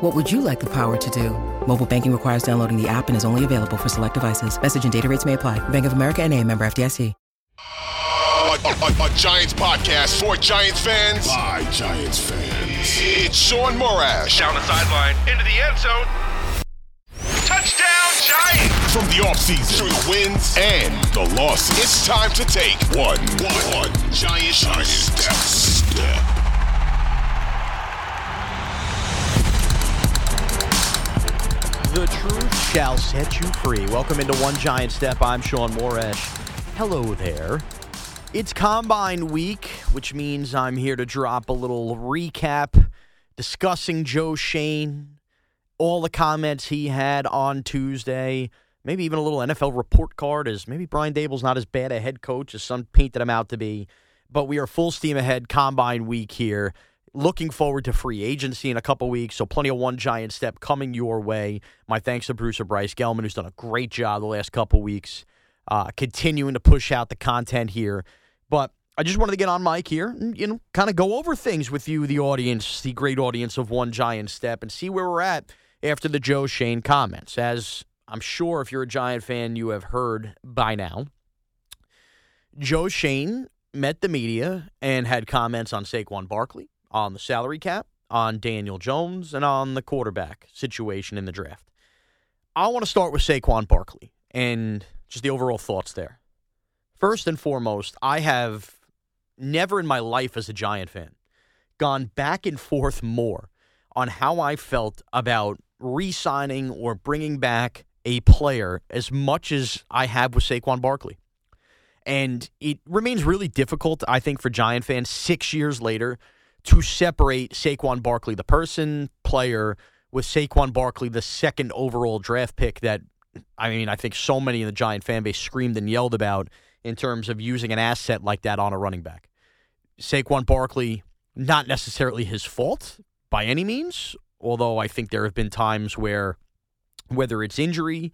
What would you like the power to do? Mobile banking requires downloading the app and is only available for select devices. Message and data rates may apply. Bank of America and a member FDIC. A, a, a, Giants podcast for Giants fans. By Giants fans. It's Shaun Morash. Down the sideline, into the end zone. Touchdown Giants! From the offseason through the wins and the losses. It's time to take one, one, one giant, giant step. step. The truth shall set you free. Welcome into One Giant Step. I'm Shaun Morash. Hello there. It's Combine Week, which means I'm here to drop a little recap discussing Joe Schoen, all the comments he had on Tuesday, maybe even a little NFL report card as maybe Brian Daboll's not as bad a head coach as some painted him out to be. But we are full steam ahead, Combine Week here. Looking forward to free agency in a couple weeks, so plenty of one giant step coming your way. My thanks to Bruce or Bryce Gelman, who's done a great job the last couple weeks, uh, continuing to push out the content here. But I just wanted to get on mic here and you know kind of go over things with you, the audience, the great audience of One Giant Step, and see where we're at after the Joe Schoen comments. As I'm sure if you're a Giant fan, you have heard by now. Joe Schoen met the media and had comments on Saquon Barkley, on the salary cap, on Daniel Jones, and on the quarterback situation in the draft. I want to start with Saquon Barkley and just the overall thoughts there. First and foremost, I have never in my life as a Giant fan gone back and forth more on how I felt about re signing or bringing back a player as much as I have with Saquon Barkley. And it remains really difficult, I think, for Giant fans six years later to separate Saquon Barkley, the person, player, with Saquon Barkley, the second overall draft pick that, I mean, I think so many in the Giant fan base screamed and yelled about in terms of using an asset like that on a running back. Saquon Barkley, not necessarily his fault by any means, although I think there have been times where, whether it's injury,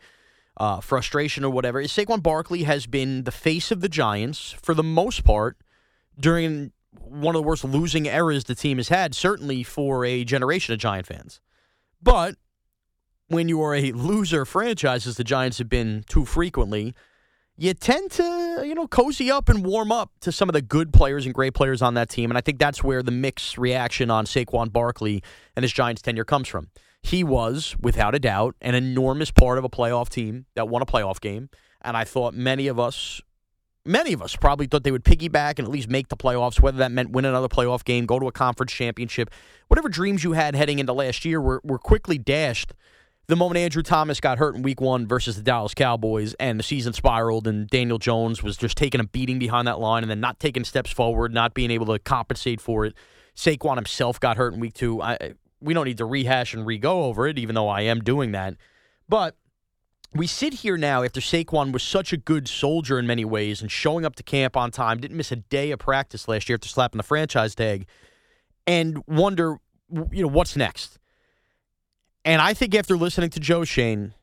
uh, frustration, or whatever, Saquon Barkley has been the face of the Giants for the most part during one of the worst losing eras the team has had, certainly for a generation of Giant fans. But when you are a loser franchise, as the Giants have been too frequently, you tend to, you know, cozy up and warm up to some of the good players and great players on that team. And I think that's where the mixed reaction on Saquon Barkley and his Giants tenure comes from. He was, without a doubt, an enormous part of a playoff team that won a playoff game. And I thought many of us, many of us probably thought they would piggyback and at least make the playoffs, whether that meant win another playoff game, go to a conference championship. Whatever dreams you had heading into last year were, were quickly dashed the moment Andrew Thomas got hurt in week one versus the Dallas Cowboys and the season spiraled and Daniel Jones was just taking a beating behind that line and then not taking steps forward, not being able to compensate for it. Saquon himself got hurt in week two. I, we don't need to rehash and re-go over it, even though I am doing that. But we sit here now after Saquon was such a good soldier in many ways and showing up to camp on time, didn't miss a day of practice last year after slapping the franchise tag, and wonder, you know, what's next? And I think after listening to Joe Schoen,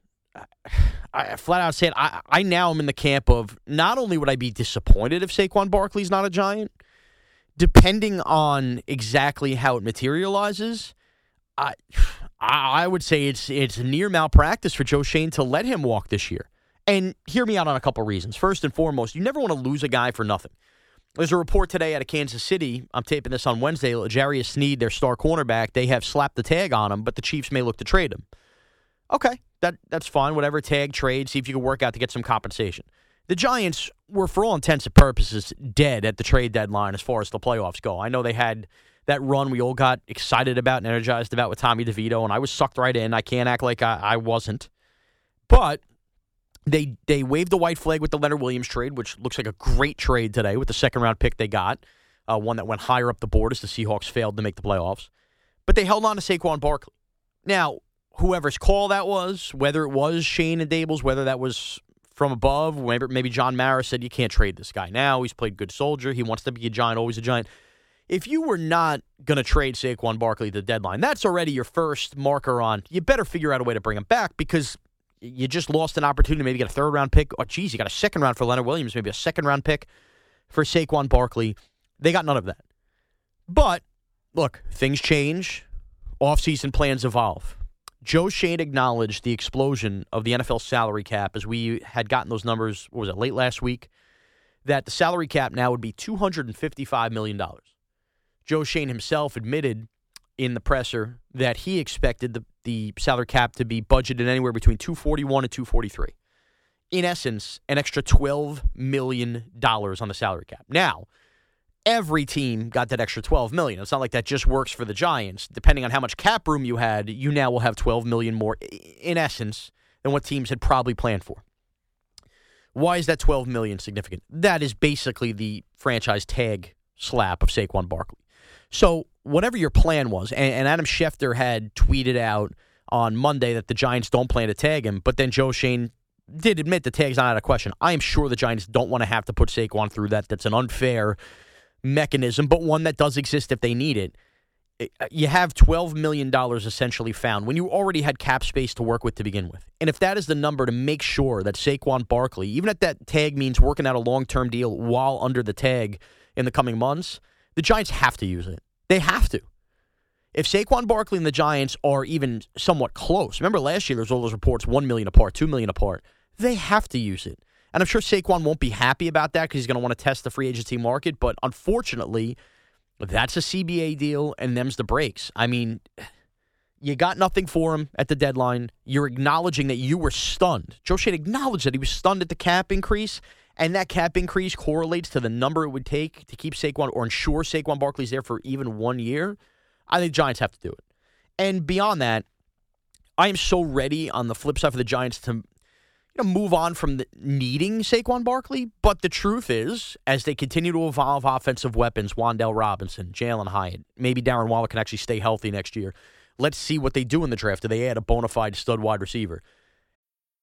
I flat out said I, I now am in the camp of not only would I be disappointed if Saquon Barkley's not a giant, depending on exactly how it materializes, I I, I would say it's it's near malpractice for Joe Schoen to let him walk this year. And hear me out on a couple reasons. First and foremost, you never want to lose a guy for nothing. There's a report today out of Kansas City. I'm taping this on Wednesday. L'Jarius Sneed, their star cornerback, they have slapped the tag on him, but the Chiefs may look to trade him. Okay, that that's fine. Whatever tag trade, see if you can work out to get some compensation. The Giants were, for all intents and purposes, dead at the trade deadline as far as the playoffs go. I know they had that run we all got excited about and energized about with Tommy DeVito, and I was sucked right in. I can't act like I, I wasn't. But they they waved the white flag with the Leonard Williams trade, which looks like a great trade today with the second round pick they got, uh, one that went higher up the board as the Seahawks failed to make the playoffs. But they held on to Saquon Barkley. Now, whoever's call that was, whether it was Schoen and Daboll's, whether that was from above, maybe John Mara said you can't trade this guy now. He's played good soldier. He wants to be a giant, always a giant. If you were not going to trade Saquon Barkley the deadline, that's already your first marker on you better figure out a way to bring him back because you just lost an opportunity to maybe get a third round pick. Oh, geez, you got a second round for Leonard Williams, maybe a second round pick for Saquon Barkley. They got none of that. But look, things change, offseason plans evolve. Joe Schoen acknowledged the explosion of the NFL salary cap as we had gotten those numbers, what was it, late last week? That the salary cap now would be $255 million. Joe Schoen himself admitted in the presser that he expected the, the salary cap to be budgeted anywhere between 241 and 243. In essence, an extra $12 million on the salary cap. Now, every team got that extra 12 million. It's not like that just works for the Giants. Depending on how much cap room you had, you now will have 12 million more in essence than what teams had probably planned for. Why is that 12 million significant? That is basically the franchise tag slap of Saquon Barkley. So, whatever your plan was, and, and Adam Schefter had tweeted out on Monday that the Giants don't plan to tag him, but then Joe Schoen did admit the tag's not out of question. I am sure the Giants don't want to have to put Saquon through that. That's an unfair mechanism, but one that does exist if they need it. Uh, you have $12 million essentially found when you already had cap space to work with to begin with. And if that is the number to make sure that Saquon Barkley, even if that tag means working out a long term deal while under the tag in the coming months, the Giants have to use it. They have to. If Saquon Barkley and the Giants are even somewhat close, remember last year there was all those reports, one million apart, two million apart. They have to use it. And I'm sure Saquon won't be happy about that because he's going to want to test the free agency market. But unfortunately, that's a CBA deal, and them's the breaks. I mean, you got nothing for him at the deadline. You're acknowledging that you were stunned. Joe Schoen acknowledged that he was stunned at the cap increase, and that cap increase correlates to the number it would take to keep Saquon or ensure Saquon Barkley's there for even one year. I think Giants have to do it. And beyond that, I am so ready on the flip side for the Giants to you know, move on from the, needing Saquon Barkley. But the truth is, as they continue to evolve offensive weapons, Wan'Dale Robinson, Jalin Hyatt, maybe Darren Waller can actually stay healthy next year. Let's see what they do in the draft. Do they add a bona fide stud wide receiver?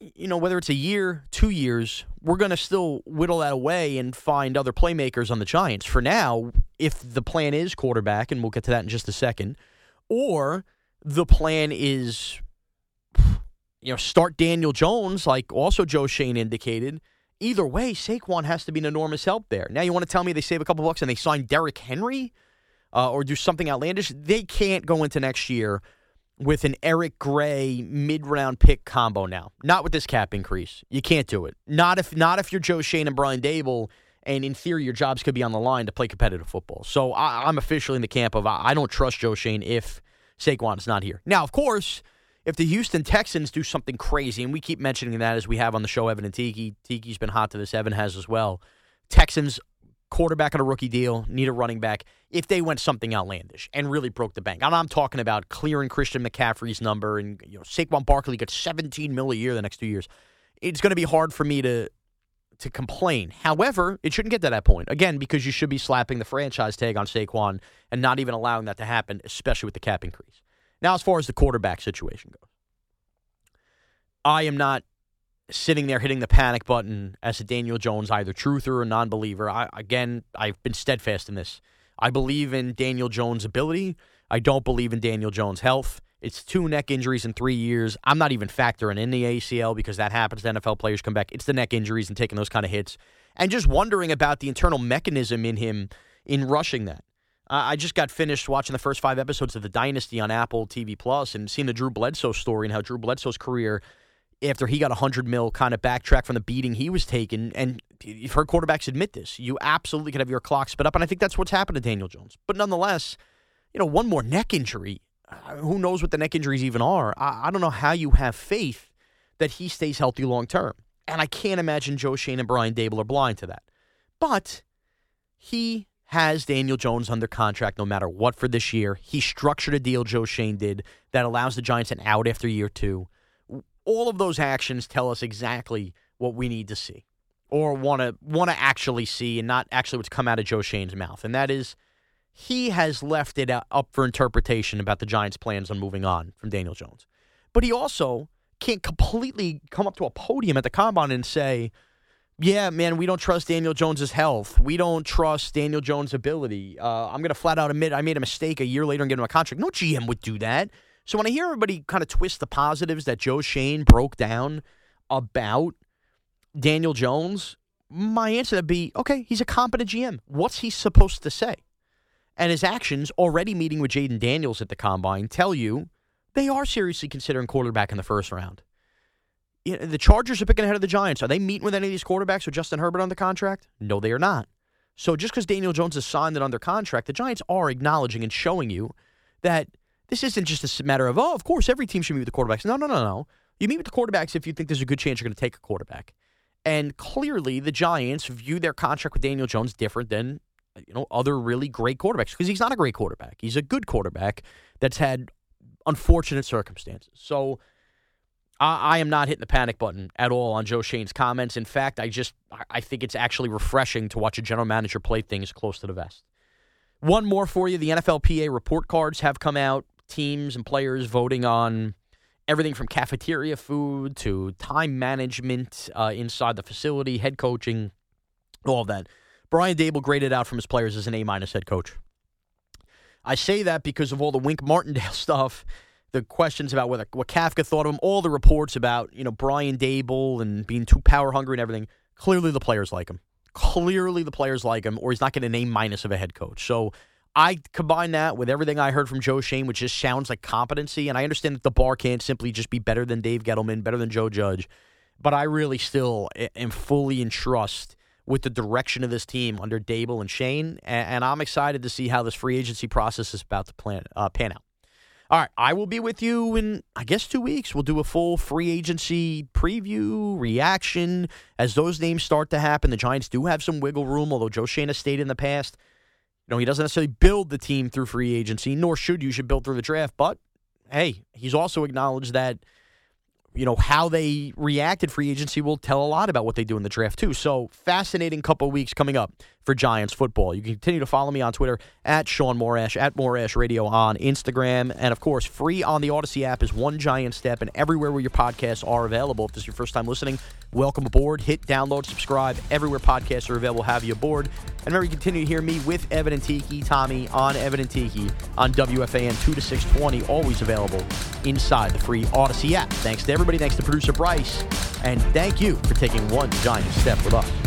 you know, whether it's a year, two years, we're going to still whittle that away and find other playmakers on the Giants. For now, if the plan is quarterback, and we'll get to that in just a second, or the plan is, you know, start Daniel Jones, like also Joe Schoen indicated. Either way, Saquon has to be an enormous help there. Now, you want to tell me they save a couple bucks and they sign Derrick Henry uh, or do something outlandish? They can't go into next year with an Eric Gray mid-round pick combo now. Not with this cap increase. You can't do it. Not if not if you're Joe Schoen and Brian Daboll, and in theory your jobs could be on the line to play competitive football. So I, am officially in the camp of I, I don't trust Joe Schoen if Saquon is not here. Now, of course, if the Houston Texans do something crazy, and we keep mentioning that as we have on the show, Evan and Tiki. Tiki's been hot to this. Evan has as well. Texans quarterback on a rookie deal, need a running back, if they went something outlandish and really broke the bank. And I'm talking about clearing Christian McCaffrey's number and you know Saquon Barkley gets 17 mil a year the next two years. It's going to be hard for me to to complain. However, it shouldn't get to that point. Again, because you should be slapping the franchise tag on Saquon and not even allowing that to happen, especially with the cap increase. Now, as far as the quarterback situation goes, I am not sitting there hitting the panic button as a Daniel Jones either truther or non-believer. Again, I've been steadfast in this. I believe in Daniel Jones' ability. I don't believe in Daniel Jones' health. It's two neck injuries in three years. I'm not even factoring in the ACL because that happens. The NFL players come back. It's the neck injuries and taking those kind of hits. And just wondering about the internal mechanism in him in rushing that. I just got finished watching the first five episodes of The Dynasty on Apple TV Plus and seeing the Drew Bledsoe story and how Drew Bledsoe's career, after he got a 100 mil kind of backtrack from the beating he was taking, and you've heard quarterbacks admit this, you absolutely could have your clock sped up. And I think that's what's happened to Daniel Jones. But nonetheless, you know, one more neck injury. Uh, who knows what the neck injuries even are? I, I don't know how you have faith that he stays healthy long term. And I can't imagine Joe Schoen and Brian Daboll are blind to that. But he has Daniel Jones under contract no matter what for this year. He structured a deal, Joe Schoen did, that allows the Giants an out after year two. All of those actions tell us exactly what we need to see or want to want to actually see and not actually what's come out of Joe Schoen's mouth. And that is he has left it up for interpretation about the Giants' plans on moving on from Daniel Jones. But he also can't completely come up to a podium at the combine and say, yeah, man, we don't trust Daniel Jones's health. We don't trust Daniel Jones' ability. Uh, I'm going to flat out admit I made a mistake a year later and get him a contract. No GM would do that. So when I hear everybody kind of twist the positives that Joe Schoen broke down about Daniel Jones, my answer would be okay, he's a competent GM. What's he supposed to say? And his actions, already meeting with Jayden Daniels at the combine, tell you they are seriously considering quarterback in the first round the Chargers are picking ahead of the Giants. Are they meeting with any of these quarterbacks with Justin Herbert under contract? No, they are not. So just because Daniel Jones has signed it under contract, the Giants are acknowledging and showing you that this isn't just a matter of, oh, of course, every team should meet with the quarterbacks. No, no, no, no. You meet with the quarterbacks if you think there's a good chance you're going to take a quarterback. And clearly, the Giants view their contract with Daniel Jones different than you know other really great quarterbacks because he's not a great quarterback. He's a good quarterback that's had unfortunate circumstances. So I, I am not hitting the panic button at all on Joe Schoen's comments. In fact, I just I think it's actually refreshing to watch a general manager play things close to the vest. One more for you: the NFLPA report cards have come out. Teams and players voting on everything from cafeteria food to time management uh, inside the facility, head coaching, all of that. Brian Daboll graded out from his players as an A minus head coach. I say that because of all the Wink Martindale stuff the questions about whether what Kafka thought of him, all the reports about you know Brian Daboll and being too power hungry and everything. Clearly, the players like him. Clearly, the players like him, or he's not getting a name minus of a head coach. So I combine that with everything I heard from Joe Schoen, which just sounds like competency. And I understand that the bar can't simply just be better than Dave Gettleman, better than Joe Judge, but I really still am fully in trust with the direction of this team under Daboll and Schoen. and, I'm excited to see how this free agency process is about to plan uh, pan out. All right, I will be with you in, I guess, two weeks. We'll do a full free agency preview, reaction as those names start to happen. The Giants do have some wiggle room, although Joe Schoen has stayed in the past. Know, he doesn't necessarily build the team through free agency, nor should you should build through the draft. But hey, he's also acknowledged that you know how they reacted free agency will tell a lot about what they do in the draft too so fascinating couple weeks coming up for giants football you can continue to follow me on twitter at shaun morash at morash radio on instagram and of course free on the Audacy app is one giant step and everywhere where your podcasts are available if this is your first time listening welcome aboard hit download subscribe everywhere podcasts are available have you aboard and remember you continue to hear me with evan and tiki tommy on evan and tiki on wfan 2 to 620 always available inside the free Audacy app thanks to everybody. Thanks to producer Bryce. And thank you for taking one giant step with us.